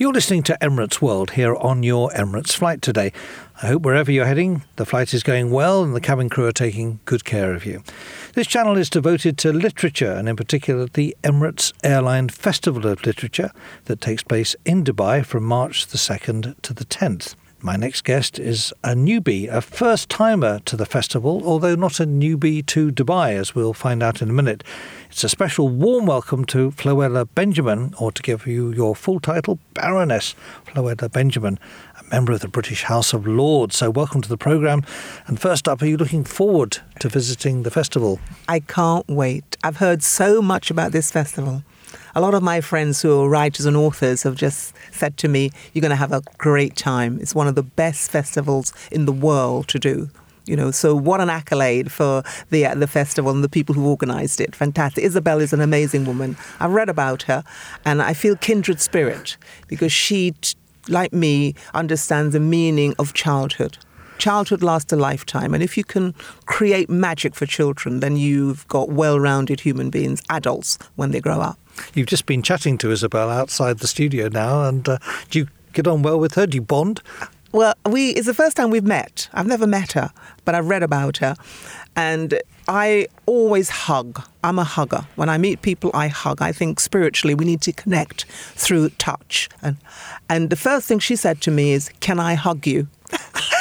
You're listening to Emirates World here on your Emirates flight today. I hope wherever you're heading, the flight is going well and the cabin crew are taking good care of you. This channel is devoted to literature and, in particular, the Emirates Airline Festival of Literature that takes place in Dubai from March the 2nd to the 10th. My next guest is a newbie, a first timer to the festival, although not a newbie to Dubai, as we'll find out in a minute. It's a special warm welcome to Floella Benjamin, or to give you your full title, Baroness Floella Benjamin, a member of the British House of Lords. So, welcome to the programme. And first up, are you looking forward to visiting the festival? I can't wait. I've heard so much about this festival a lot of my friends who are writers and authors have just said to me, You're going to have a great time. It's one of the best festivals in the world to do. You know, so what an accolade for the uh, the festival and the people who organised it. Fantastic. Isabel is an amazing woman. I've read about her, and I feel kindred spirit because she, like me, understands the meaning of childhood. Childhood lasts a lifetime, and if you can create magic for children, then you've got well-rounded human beings, adults, when they grow up. You've just been chatting to Isabel outside the studio now, and uh, do you get on well with her? Do you bond? Well, we it's the first time we've met. I've never met her, but I've read about her. And I always hug. I'm a hugger. When I meet people, I hug. I think spiritually we need to connect through touch. And and the first thing she said to me is, "Can I hug you?"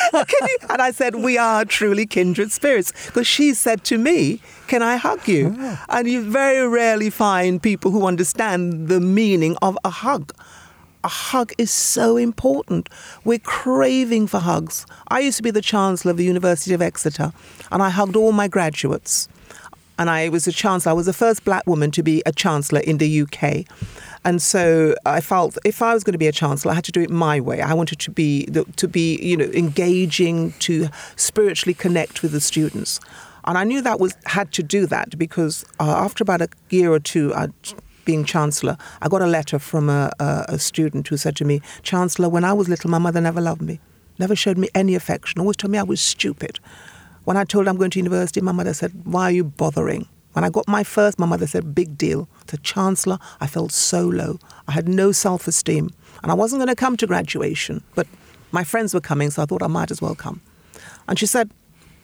and I said, We are truly kindred spirits. Because she said to me, Can I hug you? Oh. And you very rarely find people who understand the meaning of a hug. A hug is so important. We're craving for hugs. I used to be the Chancellor of the University of Exeter, and I hugged all my graduates. And I was a chancellor. I was the first black woman to be a chancellor in the UK. And so I felt if I was going to be a chancellor, I had to do it my way. I wanted to be to be you know engaging, to spiritually connect with the students, and I knew that was had to do that because uh, after about a year or two. I'd, being chancellor, I got a letter from a, a, a student who said to me, Chancellor, when I was little, my mother never loved me, never showed me any affection, always told me I was stupid. When I told her I'm going to university, my mother said, Why are you bothering? When I got my first, my mother said, big deal. The chancellor, I felt so low. I had no self esteem. And I wasn't going to come to graduation, but my friends were coming, so I thought I might as well come. And she said,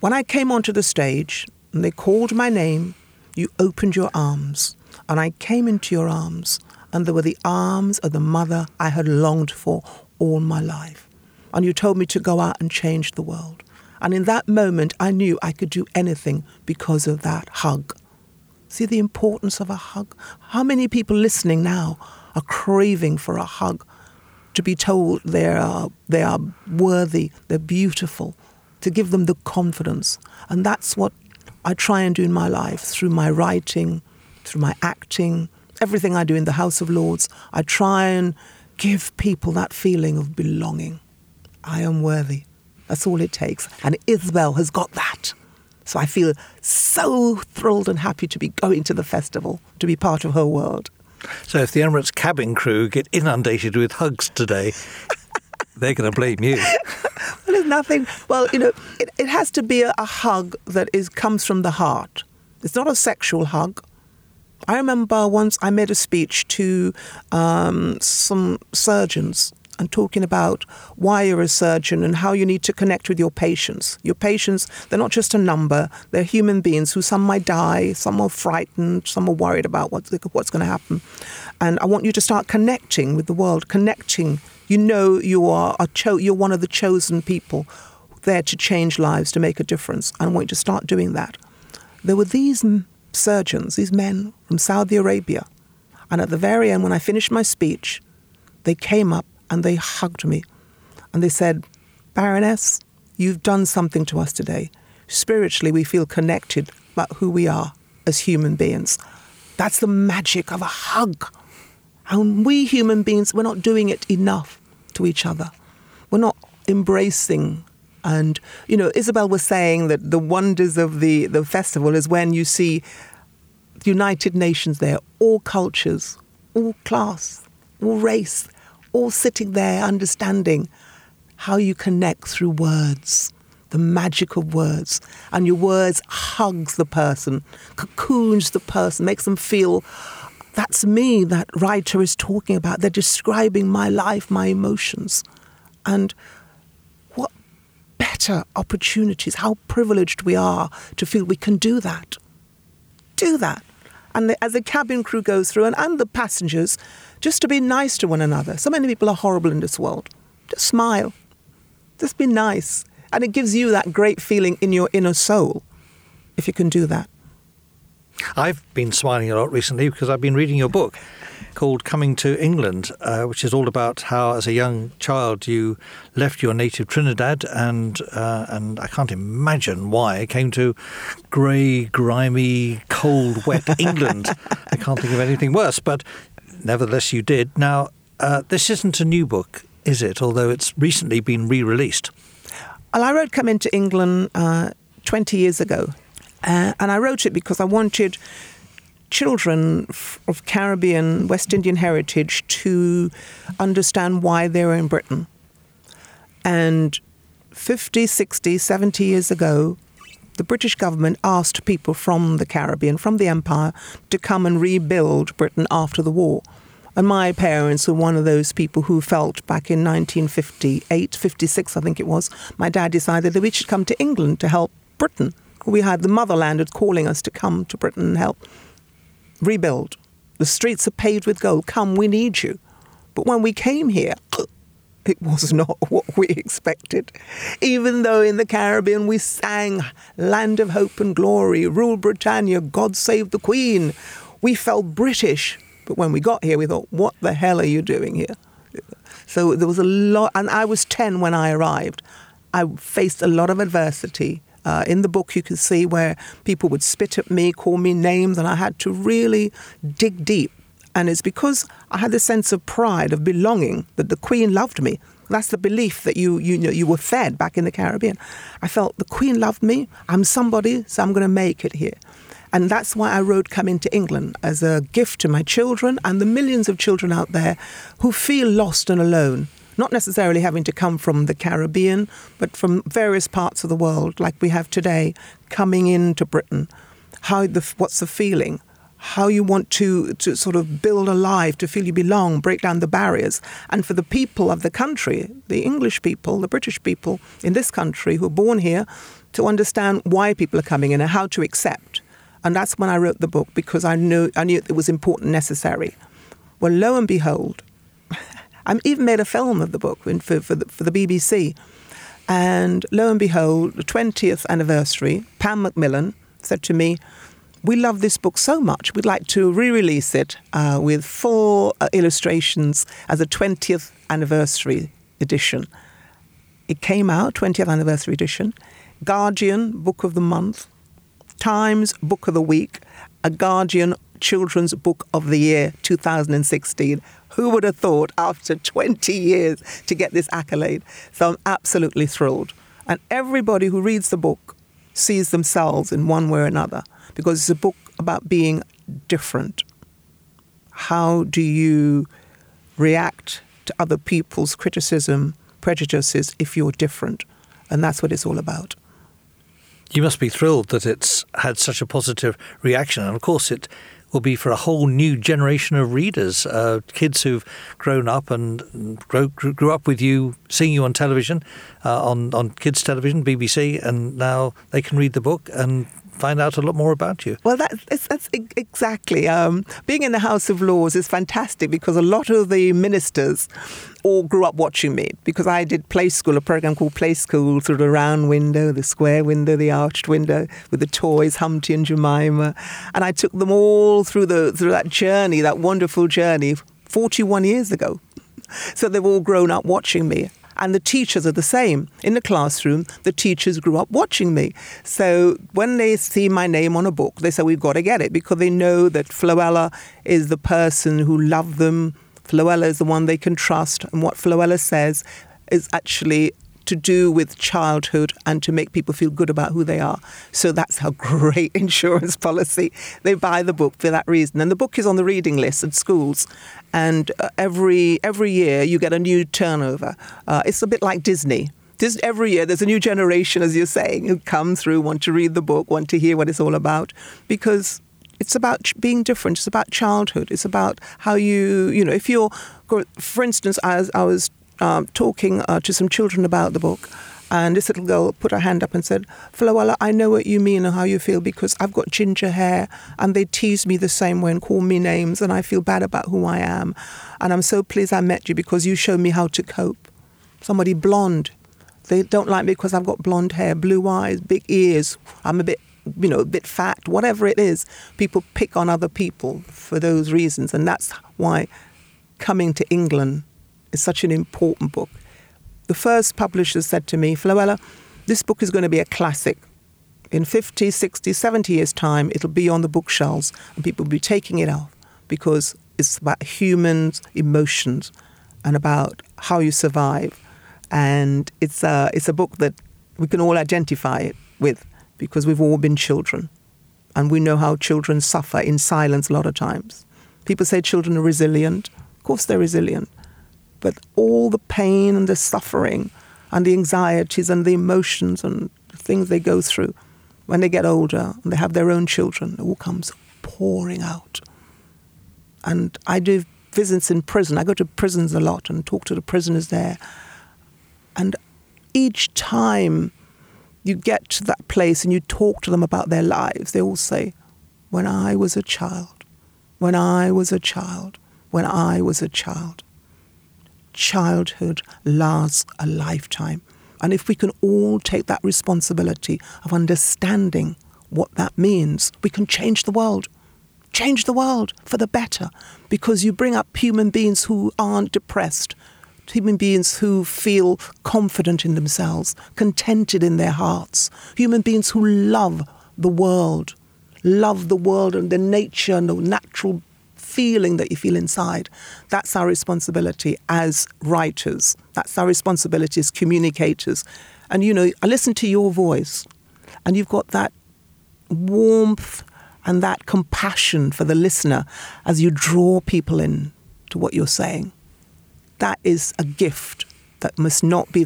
when I came onto the stage and they called my name, you opened your arms. And I came into your arms, and there were the arms of the mother I had longed for all my life. And you told me to go out and change the world. And in that moment, I knew I could do anything because of that hug. See the importance of a hug? How many people listening now are craving for a hug? To be told they are, they are worthy, they're beautiful, to give them the confidence. And that's what I try and do in my life through my writing, through my acting, everything I do in the House of Lords. I try and give people that feeling of belonging. I am worthy. That's all it takes. And Isabel has got that. So I feel so thrilled and happy to be going to the festival, to be part of her world. So if the Emirates cabin crew get inundated with hugs today, they're going to blame you. well, there's nothing. Well, you know, it, it has to be a, a hug that is comes from the heart. It's not a sexual hug. I remember once I made a speech to um, some surgeons and talking about why you're a surgeon and how you need to connect with your patients. Your patients, they're not just a number, they're human beings who some might die, some are frightened, some are worried about what's, what's going to happen. And I want you to start connecting with the world, connecting. You know you are a cho- you're one of the chosen people there to change lives, to make a difference. And I want you to start doing that. There were these surgeons, these men from Saudi Arabia. And at the very end, when I finished my speech, they came up and they hugged me. And they said, Baroness, you've done something to us today. Spiritually, we feel connected about who we are as human beings. That's the magic of a hug. And we human beings, we're not doing it enough to each other. We're not embracing. And, you know, Isabel was saying that the wonders of the, the festival is when you see the United Nations there, all cultures, all class, all race, all sitting there understanding how you connect through words, the magic of words. And your words hugs the person, cocoons the person, makes them feel That's me that writer is talking about. They're describing my life, my emotions. And what better opportunities, how privileged we are to feel we can do that. Do that. And the, as the cabin crew goes through, and, and the passengers, just to be nice to one another. So many people are horrible in this world. Just smile. Just be nice. And it gives you that great feeling in your inner soul if you can do that. I've been smiling a lot recently because I've been reading your book called Coming to England, uh, which is all about how, as a young child, you left your native Trinidad and uh, and I can't imagine why came to grey, grimy, cold, wet England. I can't think of anything worse, but nevertheless, you did. Now, uh, this isn't a new book, is it? Although it's recently been re-released. Well, I wrote Coming to England" uh, 20 years ago, uh, and I wrote it because I wanted children of Caribbean, West Indian heritage to understand why they were in Britain. And 50, 60, 70 years ago, the British government asked people from the Caribbean, from the empire, to come and rebuild Britain after the war. And my parents were one of those people who felt back in 1958, 56, I think it was, my dad decided that we should come to England to help Britain. We had the motherland calling us to come to Britain and help rebuild. The streets are paved with gold. Come, we need you. But when we came here, it was not what we expected. Even though in the Caribbean we sang Land of Hope and Glory, Rule Britannia, God Save the Queen, we felt British. But when we got here, we thought, what the hell are you doing here? So there was a lot, and I was 10 when I arrived. I faced a lot of adversity. Uh, in the book, you can see where people would spit at me, call me names, and I had to really dig deep. And it's because I had this sense of pride, of belonging, that the Queen loved me. That's the belief that you, you, you were fed back in the Caribbean. I felt the Queen loved me. I'm somebody, so I'm going to make it here. And that's why I wrote Coming to England as a gift to my children and the millions of children out there who feel lost and alone not necessarily having to come from the Caribbean, but from various parts of the world, like we have today, coming into Britain. How the, what's the feeling? How you want to, to sort of build a life, to feel you belong, break down the barriers. And for the people of the country, the English people, the British people in this country who are born here, to understand why people are coming in and how to accept. And that's when I wrote the book because I knew I knew it was important, necessary. Well, lo and behold, I even made a film of the book for, for, the, for the BBC. And lo and behold, the 20th anniversary, Pan Macmillan said to me, we love this book so much, we'd like to re release it uh, with four uh, illustrations as a 20th anniversary edition. It came out, 20th anniversary edition, Guardian Book of the Month, Times Book of the Week, a Guardian Children's Book of the Year 2016 who would have thought after 20 years to get this accolade? So I'm absolutely thrilled. And everybody who reads the book sees themselves in one way or another because it's a book about being different. How do you react to other people's criticism, prejudices if you're different? And that's what it's all about. You must be thrilled that it's had such a positive reaction. And of course, it will be for a whole new generation of readers, uh, kids who've grown up and grow, grew up with you, seeing you on television, uh, on on kids' television, BBC, and now they can read the book and find out a lot more about you. Well, that's, that's exactly. Um, being in the House of Lords is fantastic because a lot of the ministers all grew up watching me because I did Play School, a program called Play School, through the round window, the square window, the arched window, with the toys, Humpty and Jemima, and I took them all through the through that journey, that wonderful journey, 41 years ago. So they've all grown up watching me. And the teachers are the same. In the classroom, the teachers grew up watching me. So when they see my name on a book, they say, We've got to get it because they know that Floella is the person who loved them. Floella is the one they can trust. And what Floella says is actually to do with childhood and to make people feel good about who they are. So that's a great insurance policy. They buy the book for that reason. And the book is on the reading list at schools. And uh, every, every year you get a new turnover. Uh, it's a bit like Disney. Just every year there's a new generation, as you're saying, who come through, want to read the book, want to hear what it's all about. Because it's about being different. It's about childhood. It's about how you, you know, if you're, for instance, as I was um, talking uh, to some children about the book, and this little girl put her hand up and said, Floella, I know what you mean and how you feel because I've got ginger hair and they tease me the same way and call me names and I feel bad about who I am. And I'm so pleased I met you because you showed me how to cope. Somebody blonde. They don't like me because I've got blonde hair, blue eyes, big ears. I'm a bit, you know, a bit fat, whatever it is. People pick on other people for those reasons. And that's why coming to England is such an important book the first publisher said to me, Floella, this book is going to be a classic. In 50, 60, 70 years' time, it'll be on the bookshelves and people will be taking it off because it's about humans' emotions and about how you survive. And it's a, it's a book that we can all identify with because we've all been children and we know how children suffer in silence a lot of times. People say children are resilient. Of course, they're resilient but all the pain and the suffering and the anxieties and the emotions and the things they go through when they get older and they have their own children, it all comes pouring out. And I do visits in prison. I go to prisons a lot and talk to the prisoners there. And each time you get to that place and you talk to them about their lives, they all say, When I was a child, when I was a child, when I was a child childhood lasts a lifetime. And if we can all take that responsibility of understanding what that means, we can change the world. Change the world for the better because you bring up human beings who aren't depressed, human beings who feel confident in themselves, contented in their hearts, human beings who love the world, love the world and the nature and the natural feeling that you feel inside. That's our responsibility as writers. That's our responsibility as communicators. And you know, I listen to your voice, and you've got that warmth and that compassion for the listener as you draw people in to what you're saying. That is a gift that must not be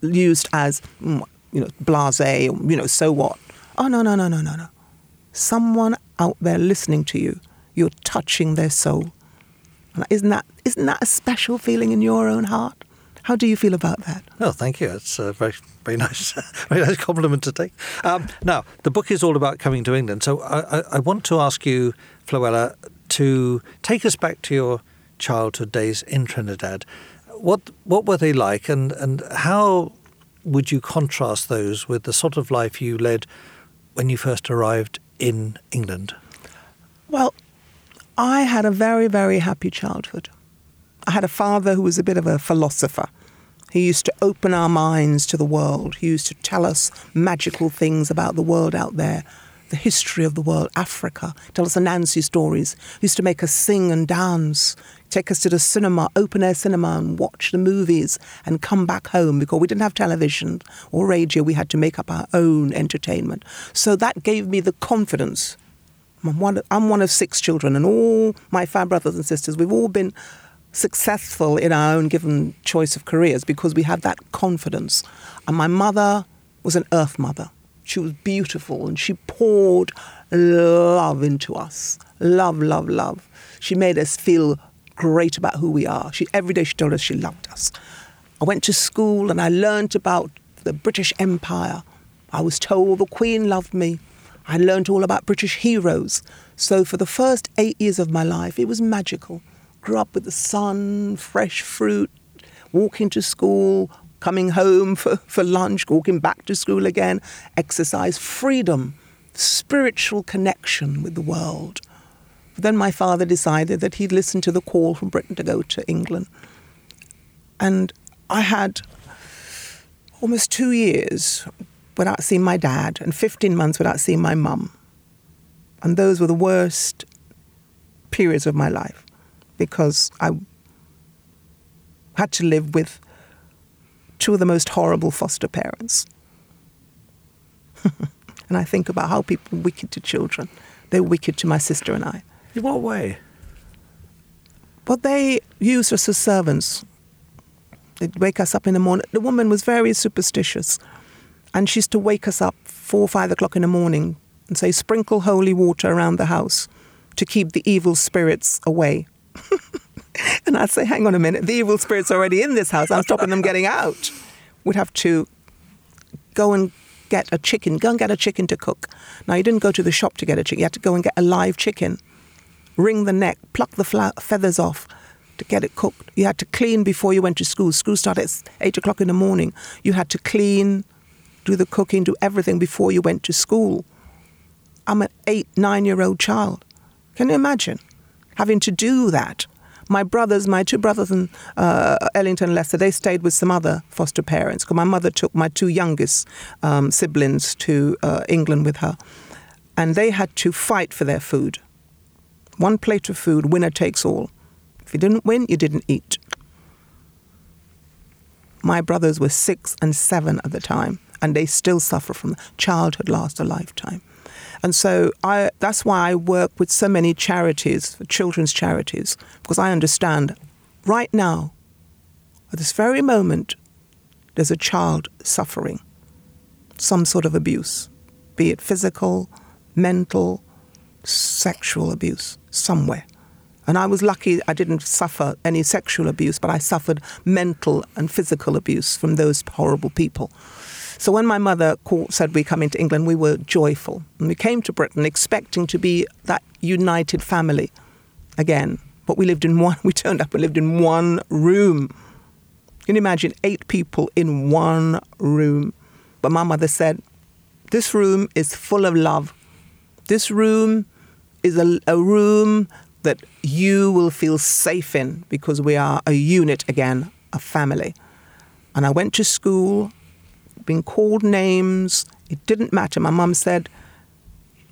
used as, mm, you know, blasé, or, you know, so what. Oh, no, no, no, no, no, no. Someone out there listening to you you're touching their soul. Isn't that, isn't that a special feeling in your own heart? How do you feel about that? Oh, thank you. It's a very, very nice, very nice compliment to take. Um, now, the book is all about coming to England. So I, I, I want to ask you, Floella, to take us back to your childhood days in Trinidad. What what were they like, and, and how would you contrast those with the sort of life you led when you first arrived in England? Well, I had a very, very happy childhood. I had a father who was a bit of a philosopher. He used to open our minds to the world. He used to tell us magical things about the world out there, the history of the world, Africa, tell us the Anansi stories. He used to make us sing and dance, take us to the cinema, open air cinema, and watch the movies and come back home because we didn't have television or radio. We had to make up our own entertainment. So that gave me the confidence I'm one, I'm one of six children, and all my five brothers and sisters, we've all been successful in our own given choice of careers because we had that confidence. And my mother was an earth mother. She was beautiful and she poured love into us. Love, love, love. She made us feel great about who we are. She every day she told us she loved us. I went to school and I learned about the British Empire. I was told the Queen loved me. I learned all about British heroes. So for the first eight years of my life, it was magical. Grew up with the sun, fresh fruit, walking to school, coming home for, for lunch, walking back to school again, exercise, freedom, spiritual connection with the world. But Then my father decided that he'd listen to the call from Britain to go to England. And I had almost two years without seeing my dad and 15 months without seeing my mum. And those were the worst periods of my life because I had to live with two of the most horrible foster parents. and I think about how people are wicked to children. They're wicked to my sister and I. In what way? Well, they used us as servants. They'd wake us up in the morning. The woman was very superstitious. And she used to wake us up four or five o'clock in the morning and say, sprinkle holy water around the house to keep the evil spirits away. and I'd say, hang on a minute, the evil spirits are already in this house. I'm stopping them getting out. We'd have to go and get a chicken, go and get a chicken to cook. Now, you didn't go to the shop to get a chicken, you had to go and get a live chicken, wring the neck, pluck the feathers off to get it cooked. You had to clean before you went to school. School started at 8 o'clock in the morning. You had to clean, do the cooking, do everything before you went to school. I'm an eight, nine year old child. Can you imagine having to do that? My brothers, my two brothers in uh, Ellington and Lester, they stayed with some other foster parents because my mother took my two youngest um, siblings to uh, England with her. And they had to fight for their food. One plate of food, winner takes all. If you didn't win, you didn't eat. My brothers were six and seven at the time, and they still suffer from childhood lasts a lifetime. And so I, that's why I work with so many charities, children's charities, because I understand right now, at this very moment, there's a child suffering some sort of abuse, be it physical, mental, sexual abuse, somewhere. And I was lucky I didn't suffer any sexual abuse, but I suffered mental and physical abuse from those horrible people. So when my mother called, said we come into England, we were joyful. And we came to Britain expecting to be that united family again. But we lived in one, we turned up and lived in one room. Can you imagine eight people in one room? But my mother said, This room is full of love. This room is a, a room that you will feel safe in because we are a unit again, a family. And I went to school being called names. It didn't matter. My mum said,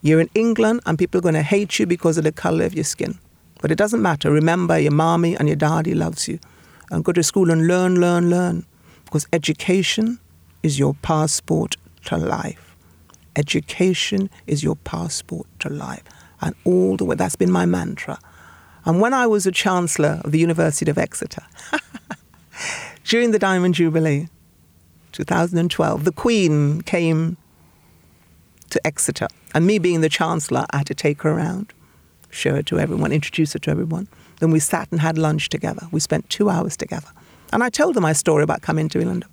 You're in England and people are going to hate you because of the color of your skin. But it doesn't matter. Remember, your mommy and your daddy loves you. And go to school and learn, learn, learn. Because education is your passport to life. Education is your passport to life. And all the way, that's been my mantra. And when I was a chancellor of the University of Exeter, during the Diamond Jubilee, 2012, the Queen came to Exeter. And me being the Chancellor, I had to take her around, show her to everyone, introduce her to everyone. Then we sat and had lunch together. We spent two hours together. And I told her my story about coming to England.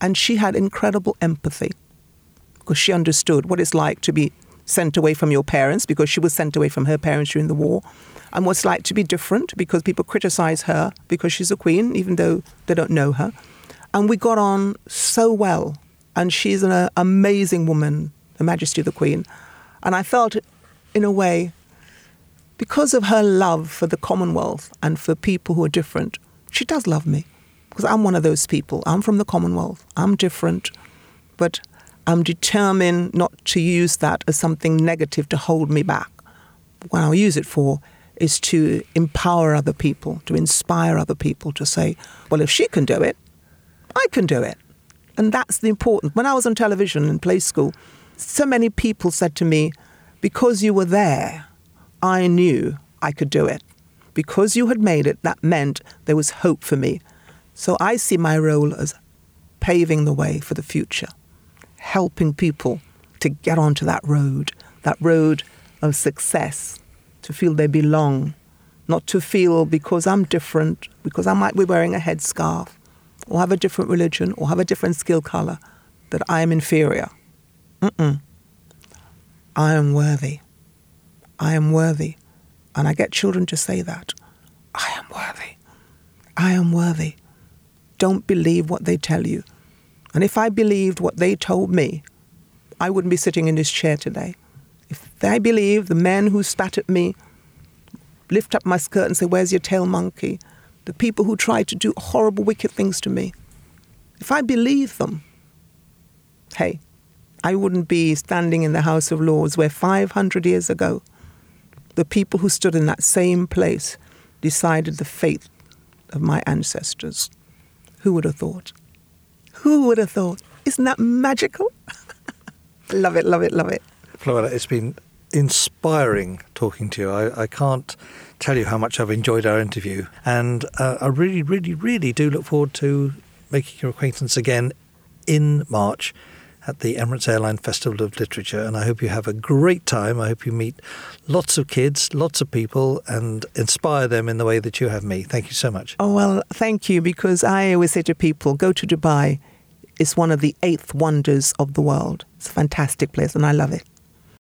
And she had incredible empathy because she understood what it's like to be sent away from your parents because she was sent away from her parents during the war and what's like to be different because people criticize her because she's a queen even though they don't know her and we got on so well. And she's an uh, amazing woman, Her Majesty the Queen. And I felt, in a way, because of her love for the Commonwealth and for people who are different, she does love me. Because I'm one of those people. I'm from the Commonwealth. I'm different. But I'm determined not to use that as something negative to hold me back. What I'll use it for is to empower other people, to inspire other people to say, well, if she can do it, I can do it. And that's the important. When I was on television in play school, so many people said to me, because you were there, I knew I could do it. Because you had made it, that meant there was hope for me. So I see my role as paving the way for the future, helping people to get onto that road, that road of success, to feel they belong, not to feel because I'm different, because I might be wearing a headscarf, or have a different religion or have a different skill color that I am inferior. Mm-mm. I am worthy. I am worthy. And I get children to say that. I am worthy. I am worthy. Don't believe what they tell you. And if I believed what they told me, I wouldn't be sitting in this chair today. If they believe the men who spat at me, lift up my skirt and say, Where's your tail, monkey? The people who tried to do horrible, wicked things to me, if I believe them, hey, I wouldn't be standing in the House of Lords where 500 years ago, the people who stood in that same place decided the fate of my ancestors. Who would have thought? Who would have thought? Isn't that magical? love it, love it, love it. Floella, it's been inspiring talking to you. I, I can't tell you how much I've enjoyed our interview, and uh, I really, really, really do look forward to making your acquaintance again in March at the Emirates Airline Festival of Literature. And I hope you have a great time. I hope you meet lots of kids, lots of people, and inspire them in the way that you have me. Thank you so much. Oh, well, thank you, because I always say to people go to Dubai. It's one of the eighth wonders of the world. It's a fantastic place, and I love it.